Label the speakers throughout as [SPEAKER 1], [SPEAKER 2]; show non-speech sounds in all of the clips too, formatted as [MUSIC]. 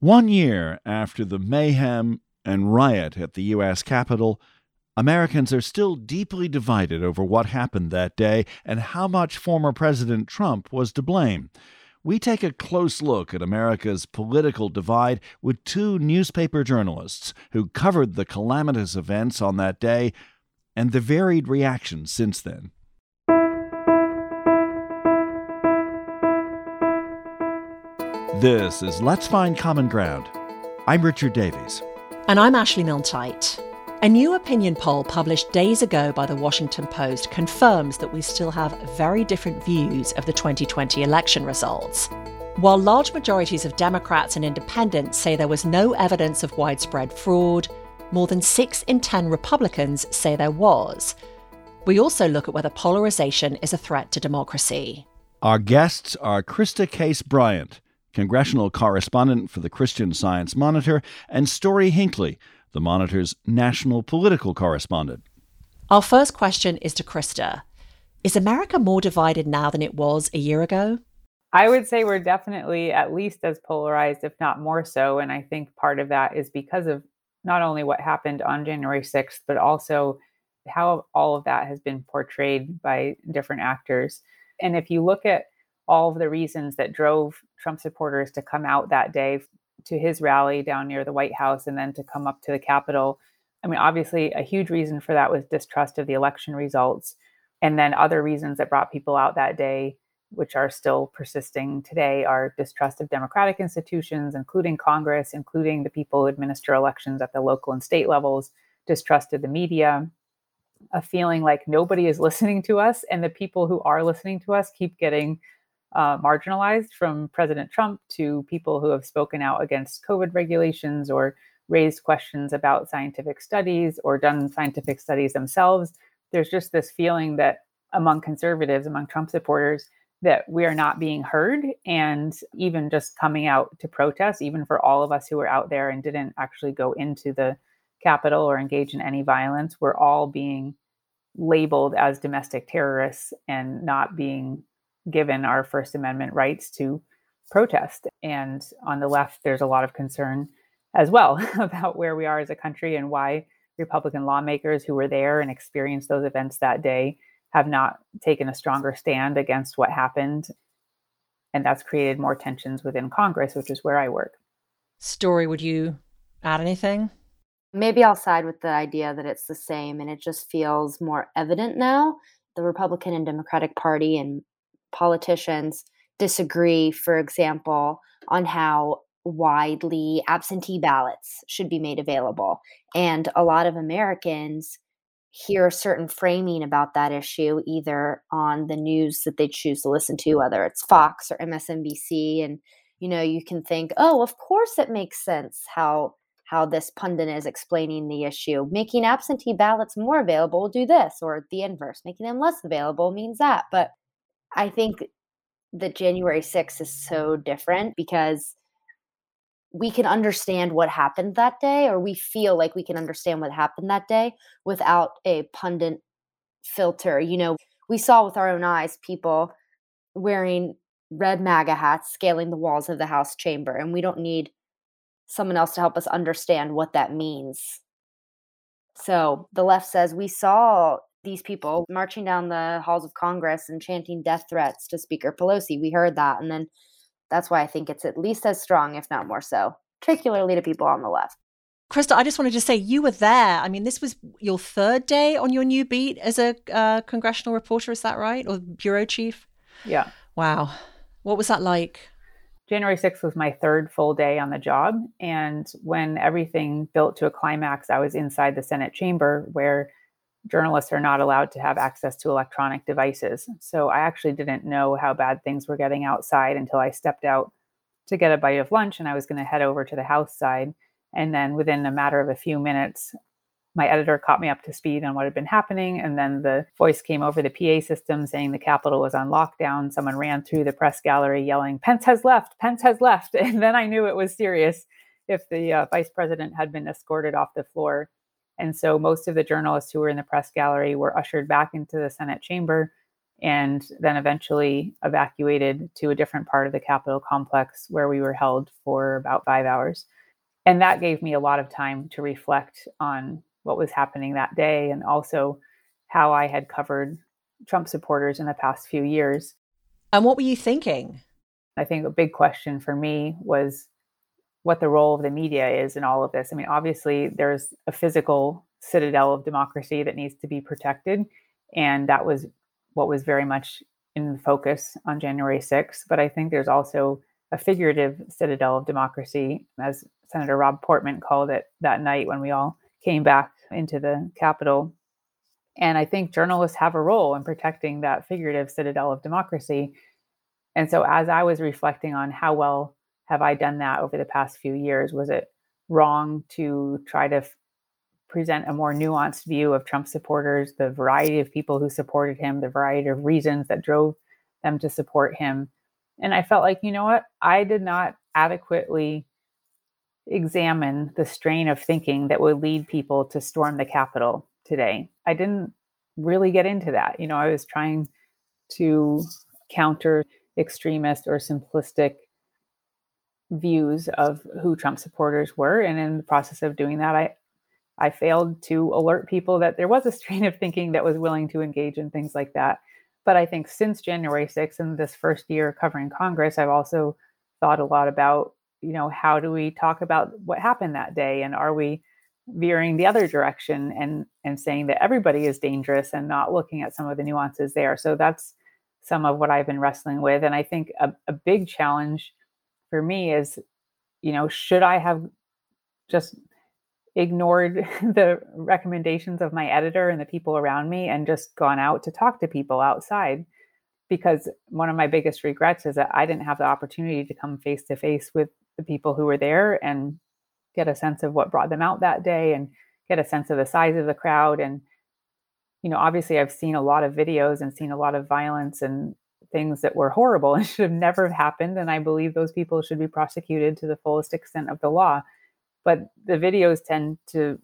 [SPEAKER 1] One year after the mayhem and riot at the U.S. Capitol, Americans are still deeply divided over what happened that day and how much former President Trump was to blame. We take a close look at America's political divide with two newspaper journalists who covered the calamitous events on that day and the varied reactions since then. This is Let's Find Common Ground. I'm Richard Davies.
[SPEAKER 2] And I'm Ashley Milne-Tyte. A new opinion poll published days ago by the Washington Post confirms that we still have very different views of the 2020 election results. While large majorities of Democrats and independents say there was no evidence of widespread fraud, more than 6 in 10 Republicans say there was. We also look at whether polarization is a threat to democracy.
[SPEAKER 1] Our guests are Christa Case Bryant, congressional correspondent for the Christian Science Monitor, and Story Hinckley, the Monitor's national political correspondent.
[SPEAKER 2] Our first question is to Christa. Is America more divided now than it was a year ago?
[SPEAKER 3] I would say we're definitely at least as polarized, if not more so. And I think part of that is because of not only what happened on January 6th, but also how all of that has been portrayed by different actors. And if you look at all of the reasons that drove Trump supporters to come out that day to his rally down near the White House and then to come up to the Capitol. I mean, obviously, a huge reason for that was distrust of the election results. And then other reasons that brought people out that day, which are still persisting today, are distrust of democratic institutions, including Congress, including the people who administer elections at the local and state levels, distrust of the media, a feeling like nobody is [LAUGHS] listening to us, and the people who are listening to us keep getting uh, marginalized from President Trump to people who have spoken out against COVID regulations or raised questions about scientific studies or done scientific studies themselves. There's just this feeling that among conservatives, among Trump supporters, that we are not being heard. And even just coming out to protest, even for all of us who were out there and didn't actually go into the Capitol or engage in any violence, we're all being labeled as domestic terrorists and not being given our First Amendment rights to protest. And on the left, there's a lot of concern as well [LAUGHS] about where we are as a country and why Republican lawmakers who were there and experienced those events that day have not taken a stronger stand against what happened. And that's created more tensions within Congress, which is where I work.
[SPEAKER 2] Story, would you add anything?
[SPEAKER 4] Maybe I'll side with the idea that it's the same and it just feels more evident now. The Republican and Democratic Party and politicians disagree, for example, on how widely absentee ballots should be made available. And a lot of Americans hear certain framing about that issue either on the news that they choose to listen to, whether it's Fox or MSNBC. And, you know, you can think, oh, of course it makes sense how how this pundit is explaining the issue. Making absentee ballots more available will do this, or the inverse, making them less available means that. But I think that January 6th is so different because we can understand what happened that day, or we feel like we can understand what happened that day without a pundit filter. You know, we saw with our own eyes people wearing red MAGA hats scaling the walls of the House chamber, and we don't need someone else to help us understand what that means. So the left says we saw these people marching down the halls of Congress and chanting death threats to Speaker Pelosi. We heard that. And then that's why I think it's at least as strong, if not more so, particularly to people on the left.
[SPEAKER 2] Christa, I just wanted to say you were there. I mean, this was your third day on your new beat as a uh, congressional reporter. Is that right? Or bureau chief?
[SPEAKER 3] Yeah.
[SPEAKER 2] Wow. What was that like?
[SPEAKER 3] January 6th was my third full day on the job. And when everything built to a climax, I was inside the Senate chamber where journalists are not allowed to have access to electronic devices. So I actually didn't know how bad things were getting outside until I stepped out to get a bite of lunch and I was going to head over to the house side. And then within a matter of a few minutes, my editor caught me up to speed on what had been happening. And then the voice came over the PA system saying the Capitol was on lockdown. Someone ran through the press gallery yelling, Pence has left, Pence has left. [LAUGHS] And then I knew it was serious if the uh, vice president had been escorted off the floor and so most of the journalists who were in the press gallery were ushered back into the Senate chamber. and then eventually evacuated to a different part of the Capitol complex where we were held for about five hours. And that gave me a lot of time to reflect on what was happening that day and also how I had covered Trump supporters in the past few years.
[SPEAKER 2] And what were you thinking?
[SPEAKER 3] I think a big question for me was what the role of the media is in all of this. I mean, obviously, there's a physical citadel of democracy that needs to be protected. And that was what was very much in focus on January 6th. But I think there's also a figurative citadel of democracy, as Senator Rob Portman called it that night when we all came back into the Capitol. And I think journalists have a role in protecting that figurative citadel of democracy. And so, as I was reflecting on how well have I done that over the past few years, was it wrong to try to present a more nuanced view of Trump supporters, the variety of people who supported him, the variety of reasons that drove them to support him. And I felt like, you know what? I did not adequately examine the strain of thinking that would lead people to storm the Capitol today. I didn't really get into that. You know, I was trying to counter extremist or simplistic views of who Trump supporters were. And in the process of doing that, I I failed to alert people that there was a [LAUGHS] strain of thinking that was willing to engage in things like that. But I think since January 6th and this first year covering Congress, I've also thought a lot about, you know, how do we talk about what happened that day? And are we veering the other direction and and saying that everybody is dangerous and not looking at some of the nuances there? So that's some of what I've been wrestling with. And I think a, a big challenge for me is, you know, should I have just ignored [LAUGHS] the recommendations of my editor and the people around me and just gone out to talk to people outside? Because one of my biggest regrets is that I didn't have the opportunity to come face to face with the people who were there and get a sense of what brought them out that day and get a sense of the size of the crowd. And you know obviously I've seen a lot of videos and seen a lot of violence and things that were horrible [LAUGHS] and should have never happened and I believe those people should be prosecuted to the fullest extent of the law. But the videos tend to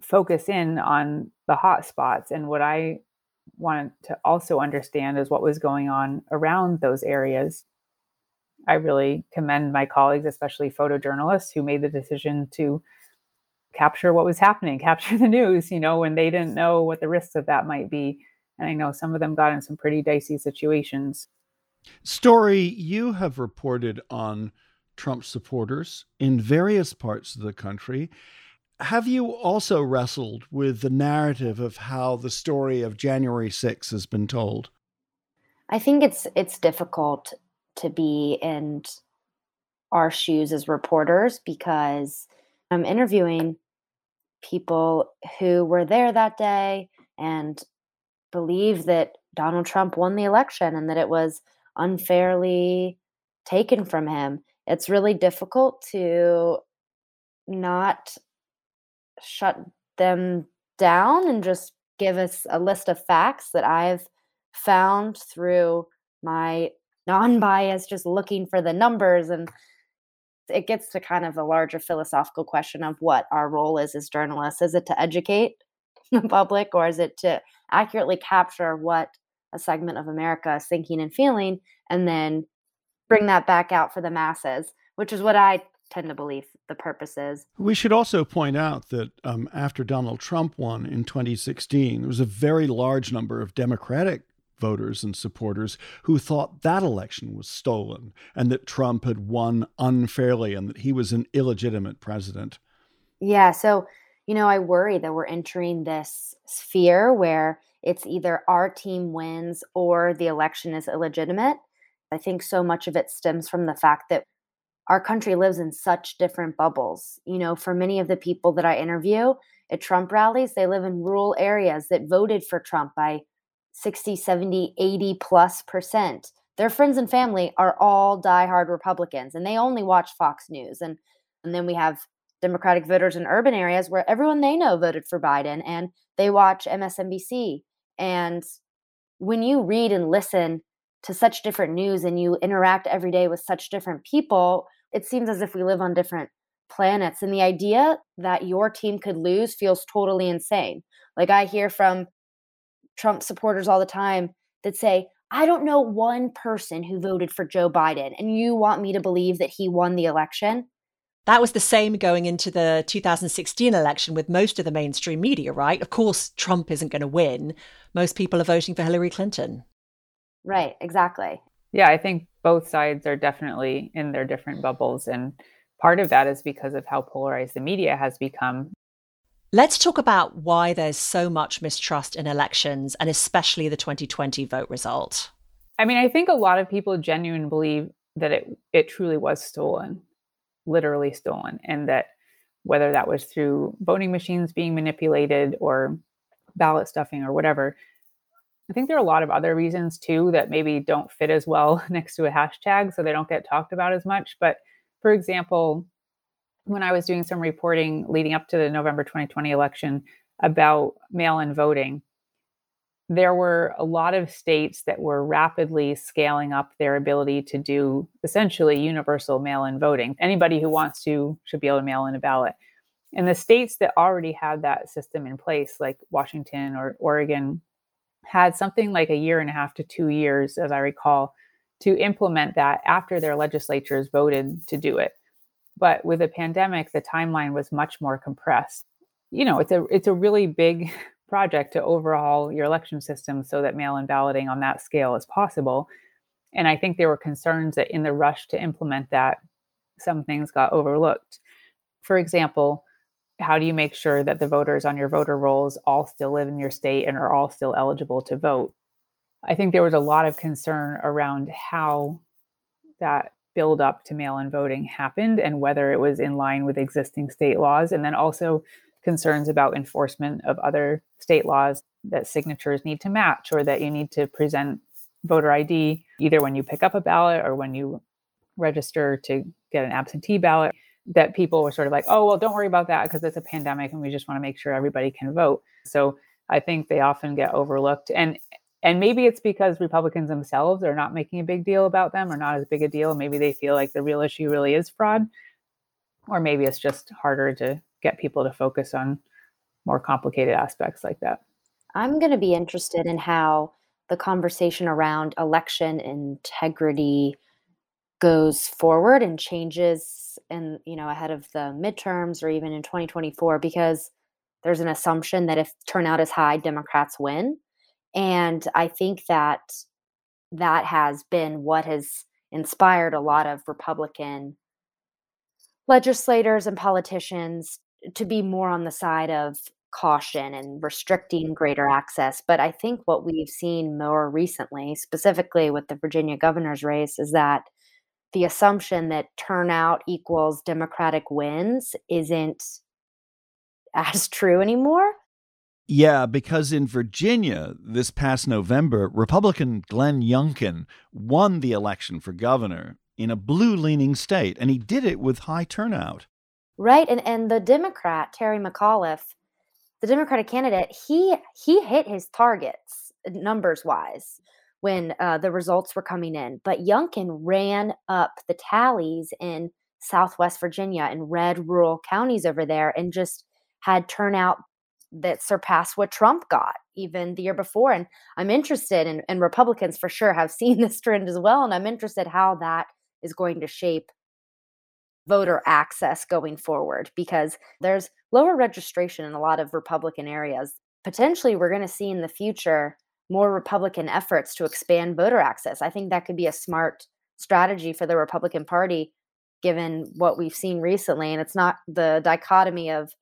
[SPEAKER 3] focus in on the hot spots and what i wanted to also understand is what was going on around those areas. I really commend my colleagues especially photojournalists who made the decision to capture what was happening [LAUGHS] capture the news you know when they didn't know what the risks of that might be and i know some of them got in some pretty dicey situations
[SPEAKER 1] story you have reported on Trump supporters in various parts of the country. Have you also wrestled with the narrative of how the story of January 6 has been told?
[SPEAKER 4] I think it's it's difficult to be in our shoes as reporters because I'm interviewing people who were there that day and believe that Donald Trump won the election and that it was unfairly taken from him. It's really difficult to not shut them down and just give us a list of facts that I've found through my non-bias just looking for the numbers and it gets to kind of the larger philosophical question of what our role is as journalists. Is it to educate the public or is it to accurately capture what a segment of america is thinking and feeling and then bring that back out for the masses, which is what I tend to believe the purpose is.
[SPEAKER 1] We should also point out that um, after Donald Trump won in 2016, there was a very large number of Democratic voters and supporters who thought that election was stolen and that Trump had won unfairly and that he was an illegitimate president.
[SPEAKER 4] Yeah. So, you know, I worry that we're entering this sphere where it's either our team wins or the election is illegitimate. I think so much of it stems from the fact that our country lives in such different bubbles. You know, for many of the people that I interview at Trump rallies, they live in rural areas that voted for Trump by 60, 70, 80 plus percent. Their friends and family are all diehard Republicans and they only watch Fox News. And, and then we have Democratic voters in urban areas where everyone they know voted for Biden and they watch MSNBC. And when you read and listen to such different news and you interact every day with such different people, it seems as if we live on different planets. And the idea that your team could lose feels totally insane. Like I hear from Trump supporters all the time that say, I don't know one person who voted for Joe Biden, and you want me to believe that he won the election?
[SPEAKER 2] That was the same going into the 2016 election with most of the mainstream media, right? Of course, Trump isn't going to win. Most people are voting for Hillary Clinton.
[SPEAKER 4] Right, exactly.
[SPEAKER 3] Yeah, I think both sides are definitely in their different bubbles. And part of that is because of how polarized the media has become.
[SPEAKER 2] Let's talk about why there's so much mistrust in elections and especially the 2020 vote result.
[SPEAKER 3] I mean, I think a lot of people genuinely believe that it, it truly was stolen literally stolen and that whether that was through voting machines being manipulated or ballot stuffing or whatever i think there are a lot of other reasons too that maybe don't fit as well [LAUGHS] next to a hashtag so they don't get talked about as much. But for example when i was doing some reporting leading up to the november 2020 election about mail-in voting there were a lot of states that were rapidly scaling up their ability to do essentially universal mail in voting. Anybody who wants to should be able to mail in a ballot. And the states that already had that system in place, like Washington or Oregon, had something like a year and a half to two years, as I recall, to implement that after their legislatures voted to do it. But with the pandemic, the timeline was much more compressed. You know, it's a it's a really big [LAUGHS] project to overhaul your election system so that mail in balloting on that scale is possible. And I think there were concerns that in the rush to implement that, some things got overlooked. For example, how do you make sure that the voters on your voter rolls all still live in your state and are all still eligible to vote? I think there was a lot of concern around how that build up to mail in voting happened and whether it was in line with existing state laws. And then also concerns about enforcement of other state laws that signatures need to match or that you need to present voter ID either when you pick up a ballot or when you register to get an absentee ballot. That people were sort of like, oh, well, don't worry about that because it's a pandemic and we just want to make sure everybody can vote. So I think they often get overlooked. And and maybe it's because Republicans themselves are not making a big deal about them or not as big a deal. Maybe they feel like the real issue really is fraud. Or maybe it's just harder to get people to focus on more complicated aspects like that.
[SPEAKER 4] I'm going to be interested in how the conversation around election integrity goes forward and changes and you know ahead of the midterms or even in 2024 because there's an assumption that if turnout is high democrats win and i think that that has been what has inspired a lot of republican legislators and politicians to be more on the side of caution and restricting greater access. But I think what we've seen more recently, specifically with the Virginia governor's race, is that the assumption that turnout equals Democratic wins isn't as [LAUGHS] true anymore.
[SPEAKER 1] Yeah, because in Virginia this past November, Republican Glenn Youngkin won the election for governor in a blue leaning state, and he did it with high turnout.
[SPEAKER 4] Right. And and the Democrat, Terry McAuliffe, the Democratic candidate, he he hit his targets uh, numbers wise when uh, the results were coming in. But Youngkin ran up the tallies in Southwest Virginia and red rural counties over there and just had turnout that surpassed what Trump got even the year before. And I'm interested, and, and Republicans for sure have [LAUGHS] seen this trend as well. And I'm interested how that is going to shape voter access going forward because there's lower registration in a lot of Republican areas. Potentially, we're going to see in the future more Republican efforts to expand voter access. I think that could be a smart strategy for the Republican Party given what we've seen recently. And it's not the dichotomy of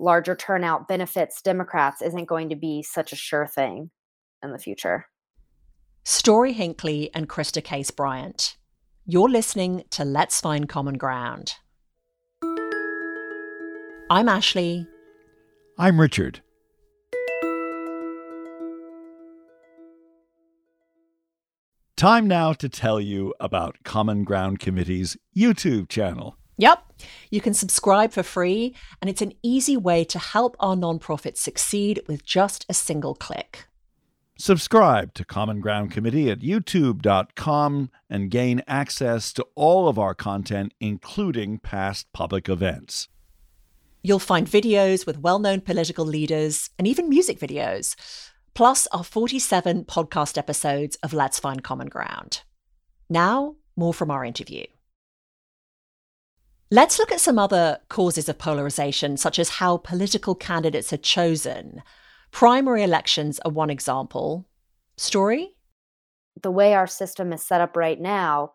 [SPEAKER 4] larger turnout benefits Democrats isn't going to be such a sure thing in the future.
[SPEAKER 2] Story Hinckley and Christa Case Bryant. You're listening to Let's Find Common Ground. I'm Ashley.
[SPEAKER 1] I'm Richard. Time now to tell you about Common Ground Committee's YouTube channel.
[SPEAKER 2] Yep, you can subscribe for free, and it's an easy way to help our nonprofit succeed with just a single click.
[SPEAKER 1] Subscribe to Common Ground Committee at youtube.com and gain access to all of our content, including past public events.
[SPEAKER 2] You'll find videos with well known political leaders and even music videos. plus our 47 podcast episodes of Let's Find Common Ground. Now, more from our interview. Let's look at some other causes of polarization, such as how political candidates are chosen. Primary elections are one example. Story?
[SPEAKER 4] The way our system is set up right now,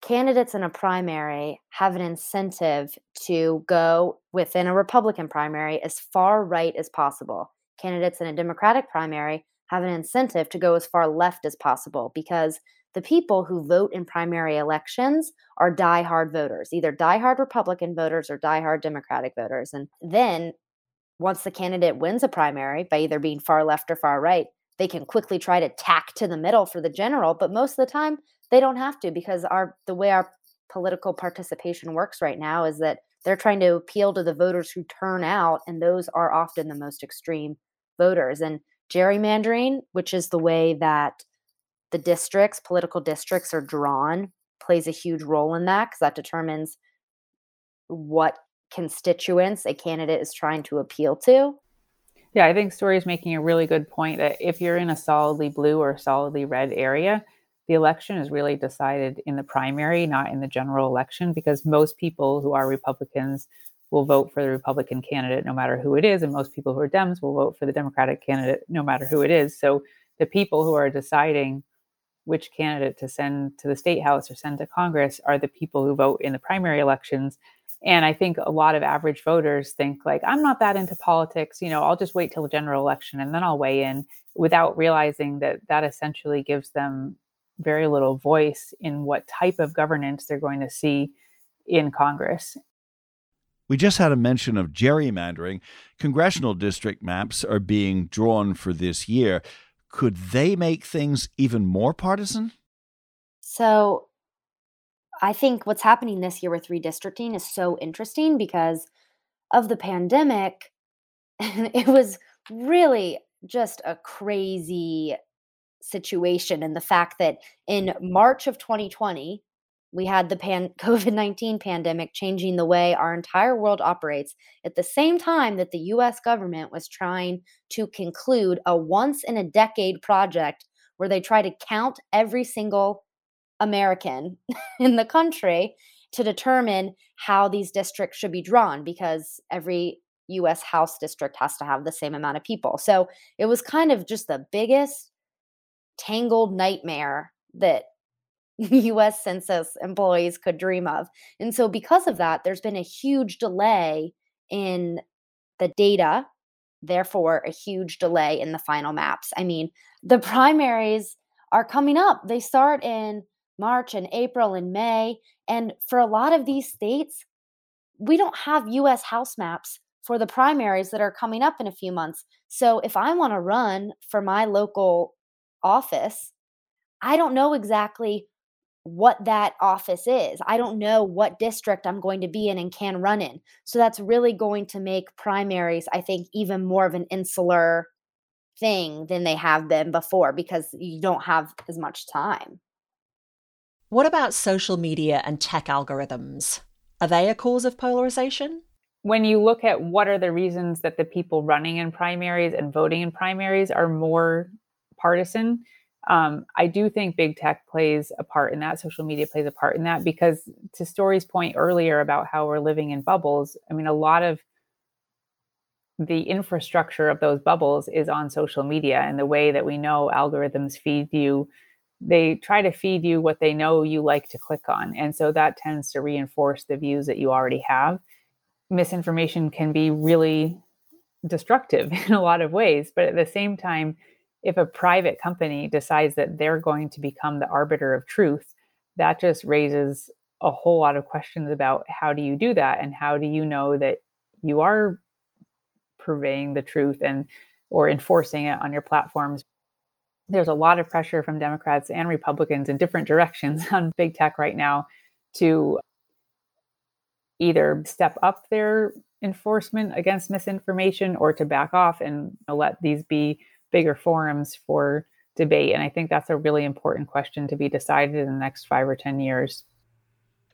[SPEAKER 4] candidates in a primary have an incentive to go within a Republican primary as far right as possible. Candidates in a Democratic primary have an incentive to go as far left as possible because the people who vote in primary elections are die-hard voters, either die-hard Republican voters or die-hard Democratic voters. And then once the candidate wins a primary by either being far left or far right, they can quickly try to tack to the middle for the general, but most of the time they don't have to because our the way our political participation works right now is that they're trying to appeal to the voters who turn out and those are often the most extreme voters. And gerrymandering which is the way that the districts political districts are drawn plays a huge role in that because that determines what constituents a candidate is trying to appeal to
[SPEAKER 3] yeah i think story is making a really good point that if you're in a solidly blue or solidly red area the election is really decided in the primary, not in the general election, because most people who are Republicans will vote for the Republican candidate no matter who it is, and most people who are Dems will vote for the Democratic candidate no matter who it is. So the people who are deciding which candidate to send to the state house or send to Congress are the people who vote in the primary elections. And I think a lot of average voters think like, I'm not that into politics, you know, I'll just wait till the general election and then I'll weigh in without realizing that that essentially gives them very little voice in what type of governance they're going to see in Congress.
[SPEAKER 1] We just had a mention of gerrymandering. Congressional district maps are being drawn for this year. Could they make things even more partisan?
[SPEAKER 4] So, I think what's happening this year with redistricting is so interesting because of the pandemic. [LAUGHS] it was really just a crazy situation and the fact that in March of 2020, we had the pan- [LAUGHS] COVID 19 pandemic changing the way our entire world operates at the same time that the US government was trying to conclude a once in a decade project where they try to count every single American [LAUGHS] in the country to determine how these districts should be drawn because every US House district has to have the same amount of people. So it was kind of just the biggest tangled nightmare that [LAUGHS] US Census employees could dream of. And so, because of that, there's been a huge delay in the data, therefore, a huge delay in the final maps. I mean, the primaries are coming up, they start in March and April and May. And for a lot of these states, we don't have US House maps for the primaries that are coming up in a few months. So, if I want to run for my local office, I don't know exactly what that office is. I don't know what district I'm going to be in and can run in. So that's really going to make primaries, I think, even more of an insular thing than they have been before because you don't have as much time.
[SPEAKER 2] What about social media and tech algorithms? Are they a cause of polarization?
[SPEAKER 3] When you look at what are the reasons that the people running in primaries and voting in primaries are more partisan. Um, I do think big tech plays a part in that. Social media plays a part in that because, to Story's point earlier about how we're living in bubbles, I mean, a lot of the infrastructure of those bubbles is on social media and the way that we know algorithms feed you they try to feed you what they know you like to click on and so that tends to reinforce the views that you already have. Misinformation can be really destructive [LAUGHS] in a lot of ways but at the same time if a private company decides that they're going to become the arbiter of truth, that just raises a whole lot of questions about how do you do that and how do you know that you are purveying the truth and or enforcing it on your platforms there's a lot of pressure from democrats and republicans in different directions [LAUGHS] on big tech right now to either step up their enforcement against misinformation or to back off and let these be bigger forums for debate. And I think that's a really important question to be decided in the next five or 10 years.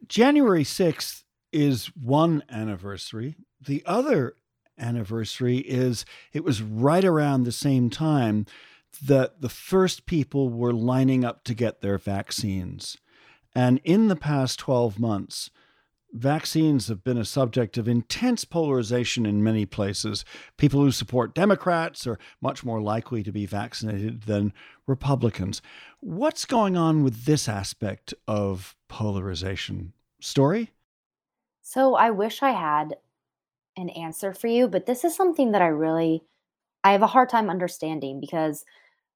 [SPEAKER 1] January 6th is one anniversary. The other anniversary is it was right around the same time that the first people were lining up to get their vaccines. And in the past 12 months, vaccines have been a subject of intense polarization in many places. People who support Democrats are much more likely to be vaccinated than Republicans. What's going on with this aspect of polarization? Story?
[SPEAKER 4] So I wish I had an answer for you, but this is something that I really I have a hard time understanding because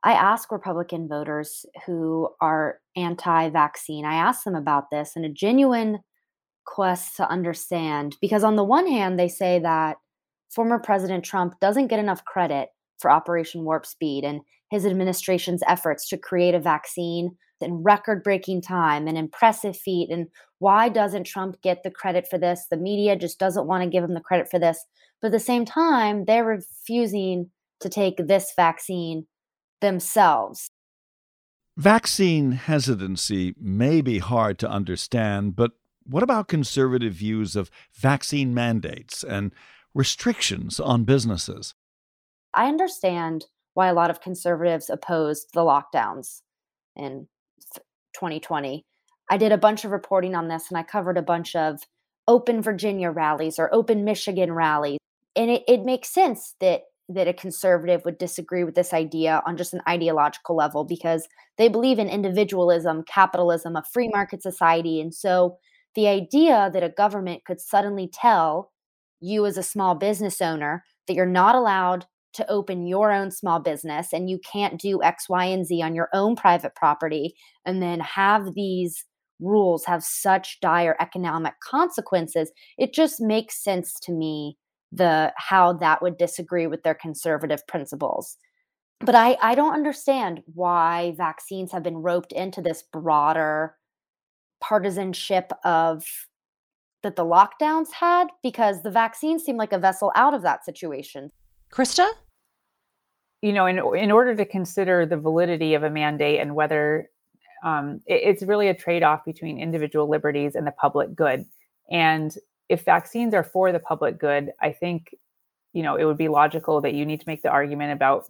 [SPEAKER 4] I ask Republican voters who are anti-vaccine. I ask them about this in a genuine quest to understand because on the one hand they say that former President Trump doesn't get enough credit for Operation Warp Speed and his administration's efforts to create a vaccine in record breaking time, an impressive feat. And why doesn't Trump get the credit for this? The media just doesn't want to give him the credit for this. But at the same time, they're refusing to take this vaccine themselves.
[SPEAKER 1] Vaccine hesitancy may be hard to understand, but what about conservative views of vaccine mandates and restrictions on businesses?
[SPEAKER 4] I understand why a lot of conservatives opposed the lockdowns in 2020. I did a bunch of reporting on this and I covered a bunch of open Virginia rallies or open Michigan rallies. And it, it makes sense that that a conservative would disagree with this idea on just an ideological level because they believe in individualism, capitalism, a free market society. And so the idea that a government could suddenly tell you as a small business owner that you're not allowed to open your own small business and you can't do X, Y, and Z on your own private property, and then have these rules have such dire economic consequences, it just makes sense to me the how that would disagree with their conservative principles. But I, I don't understand why vaccines have been roped into this broader partisanship of that the lockdowns had because the vaccines seem like a vessel out of that situation.
[SPEAKER 2] Christa?
[SPEAKER 3] you know, in in order to consider the validity of a mandate and whether um, it, it's really a trade off between individual liberties and the public good. And if vaccines are for the public good, I think, you know, it would be logical that you need to make the argument about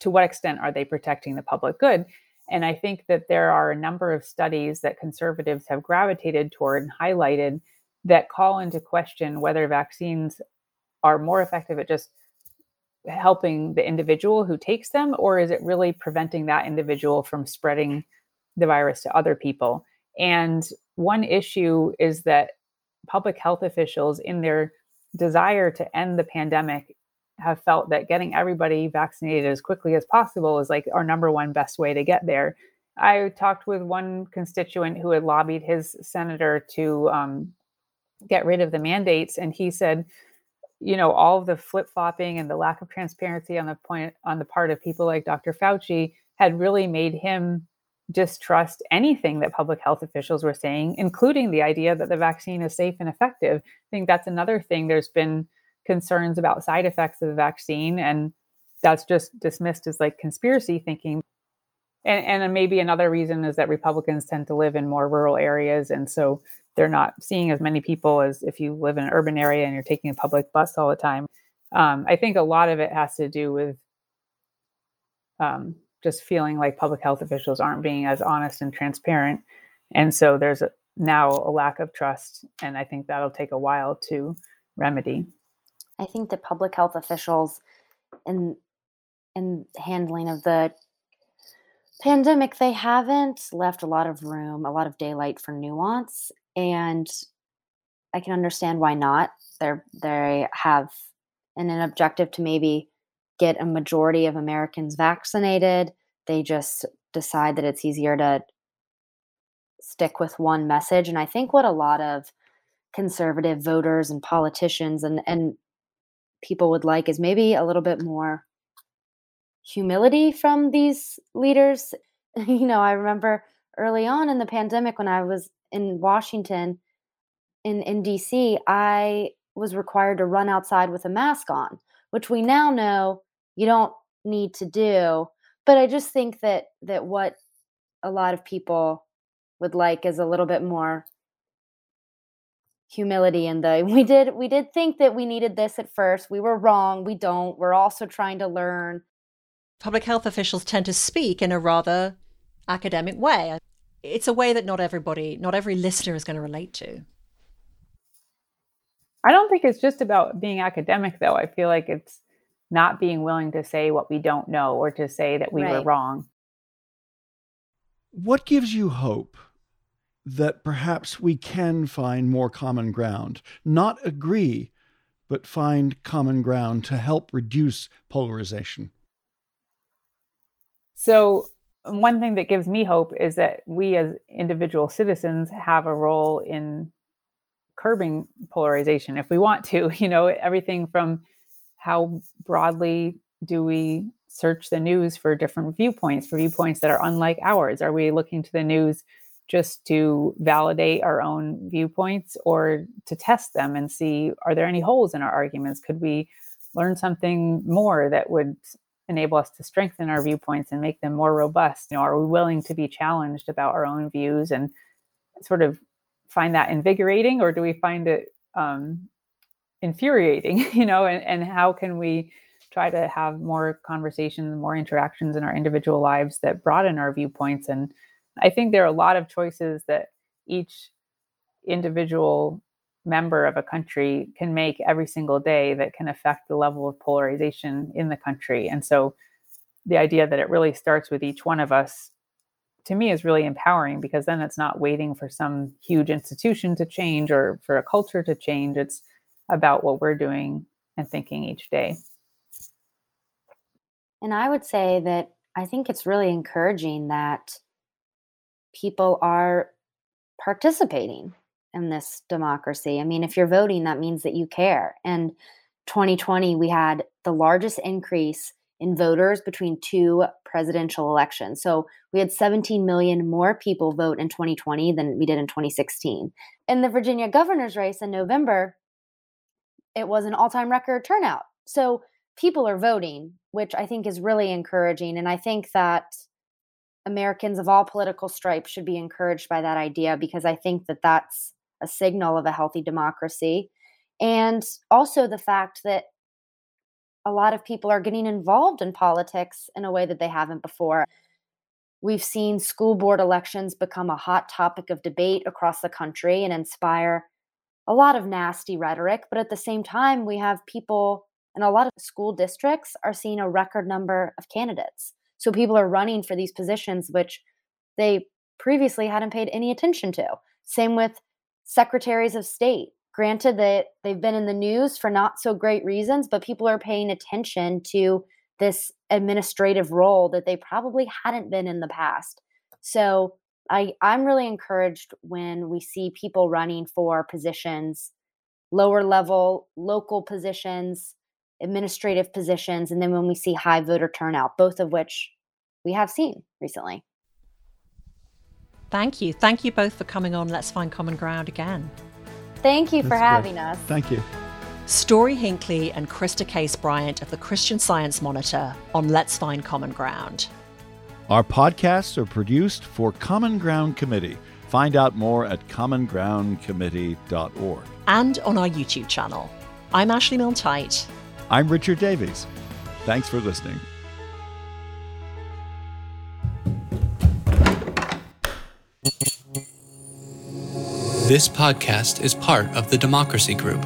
[SPEAKER 3] to what extent are they protecting the public good. And I think that there are a number of studies that conservatives have gravitated toward and highlighted that call into question whether vaccines are more effective at just helping the individual who takes them, or is it really preventing that individual from spreading the virus to other people? And one issue is that public health officials, in their desire to end the pandemic, have felt that getting everybody vaccinated as quickly as possible is like our number one best way to get there. I talked with one constituent who had lobbied his senator to um, get rid of the mandates, and he said, you know all the flip-flopping and the lack of transparency on the point on the part of people like dr fauci had really made him distrust anything that public health officials were saying including the idea that the vaccine is safe and effective. I think that's another thing. There's been concerns about side effects of the vaccine and that's just dismissed as like conspiracy thinking. And, and maybe another reason is that republicans tend to live in more rural areas and so they're not seeing as many people as if you live in an urban area and you're taking a public bus all the time. Um, I think a lot of it has to do with um, just feeling like public health officials aren't being as honest and transparent. And so there's a, now a lack of trust. And I think that'll take a while to remedy.
[SPEAKER 4] I think the public health officials in in handling of the pandemic, they haven't left a lot of room, a lot of daylight for nuance and I can understand why not. They're they have an, an objective to maybe get a majority of Americans vaccinated. They just decide that it's easier to stick with one message. And I think what a lot of conservative voters and politicians and, and people would like is maybe a little bit more humility from these leaders. [LAUGHS] you know, I remember early on in the pandemic when I was in Washington, in, in DC, I was required to run outside with a mask on, which we now know you don't need to do. But I just think that that what a lot of people would like is a little bit more humility and the we did we did think that we needed this at first we were wrong we don't we're also trying to learn
[SPEAKER 2] public health officials tend to speak in a rather academic way. It's a way that not everybody, not every listener is going to relate to.
[SPEAKER 3] I don't think it's just about being academic, though. I feel like it's not being willing to say what we don't know or to say that we right. were wrong.
[SPEAKER 1] What gives you hope that perhaps we can find more common ground? Not agree, but find common ground to help reduce polarization?
[SPEAKER 3] So, um, one thing that gives me hope is that we as individual citizens have a role in curbing polarization if we want to. [LAUGHS] You know, everything from how broadly do we search the news for different viewpoints, for viewpoints that are unlike ours? Are we looking to the news just to validate our own viewpoints or to test them and see are there any holes in our arguments? Could we learn something more that would enable us to strengthen our viewpoints and make them more robust? You know, are we willing to be challenged about our own views and sort of find that invigorating, or do we find it um, infuriating? [LAUGHS] You know, and, and how can we try to have more conversations, more interactions in our individual lives that broaden our viewpoints and I think there are a lot of choices that each individual member of a country can make every single day that can affect the level of polarization in the country. And so the idea that it really starts with each one of us to me is really empowering because then it's not waiting for some huge institution to change or for a culture to change. It's about what we're doing and thinking each day.
[SPEAKER 4] And I would say that I think it's really encouraging that people are participating in this democracy. I mean, if you're voting, that means that you care. And 2020, we had the largest increase in voters between two presidential elections. So we had 17 million more people vote in 2020 than we did in 2016. In the Virginia governor's race in November, it was an all time record turnout. So people are voting, which I think is really encouraging. And I think that Americans of all political stripes should be encouraged by that idea because I think that that's a signal of a healthy democracy. And also the fact that a lot of people are getting involved in politics in a way that they haven't before. We've seen school board elections become a hot topic of debate across the country and inspire a lot of nasty rhetoric. But at the same time, we have people in a lot of school districts are seeing a record number of candidates. So people are running for these positions, which they previously hadn't paid any attention to. Same with secretaries of state. Granted that they've been in the news for not so great reasons, but people are paying attention to this administrative role that they probably hadn't been in the past. So I, I'm really encouraged when we see people running for positions, lower level, local positions, administrative positions, and then when we see high voter turnout, both of which we have seen recently.
[SPEAKER 2] Thank you. Thank you both for coming on Let's Find Common Ground again.
[SPEAKER 4] Thank you That's for having great. us.
[SPEAKER 1] Thank you.
[SPEAKER 2] Story Hinckley and Christa Case Bryant of the Christian Science Monitor on Let's Find Common Ground.
[SPEAKER 1] Our podcasts are produced for Common Ground Committee. Find out more at commongroundcommittee.org.
[SPEAKER 2] And on our YouTube channel. I'm Ashley Milne
[SPEAKER 1] I'm Richard Davies. Thanks for listening.
[SPEAKER 5] This podcast is part of the Democracy Group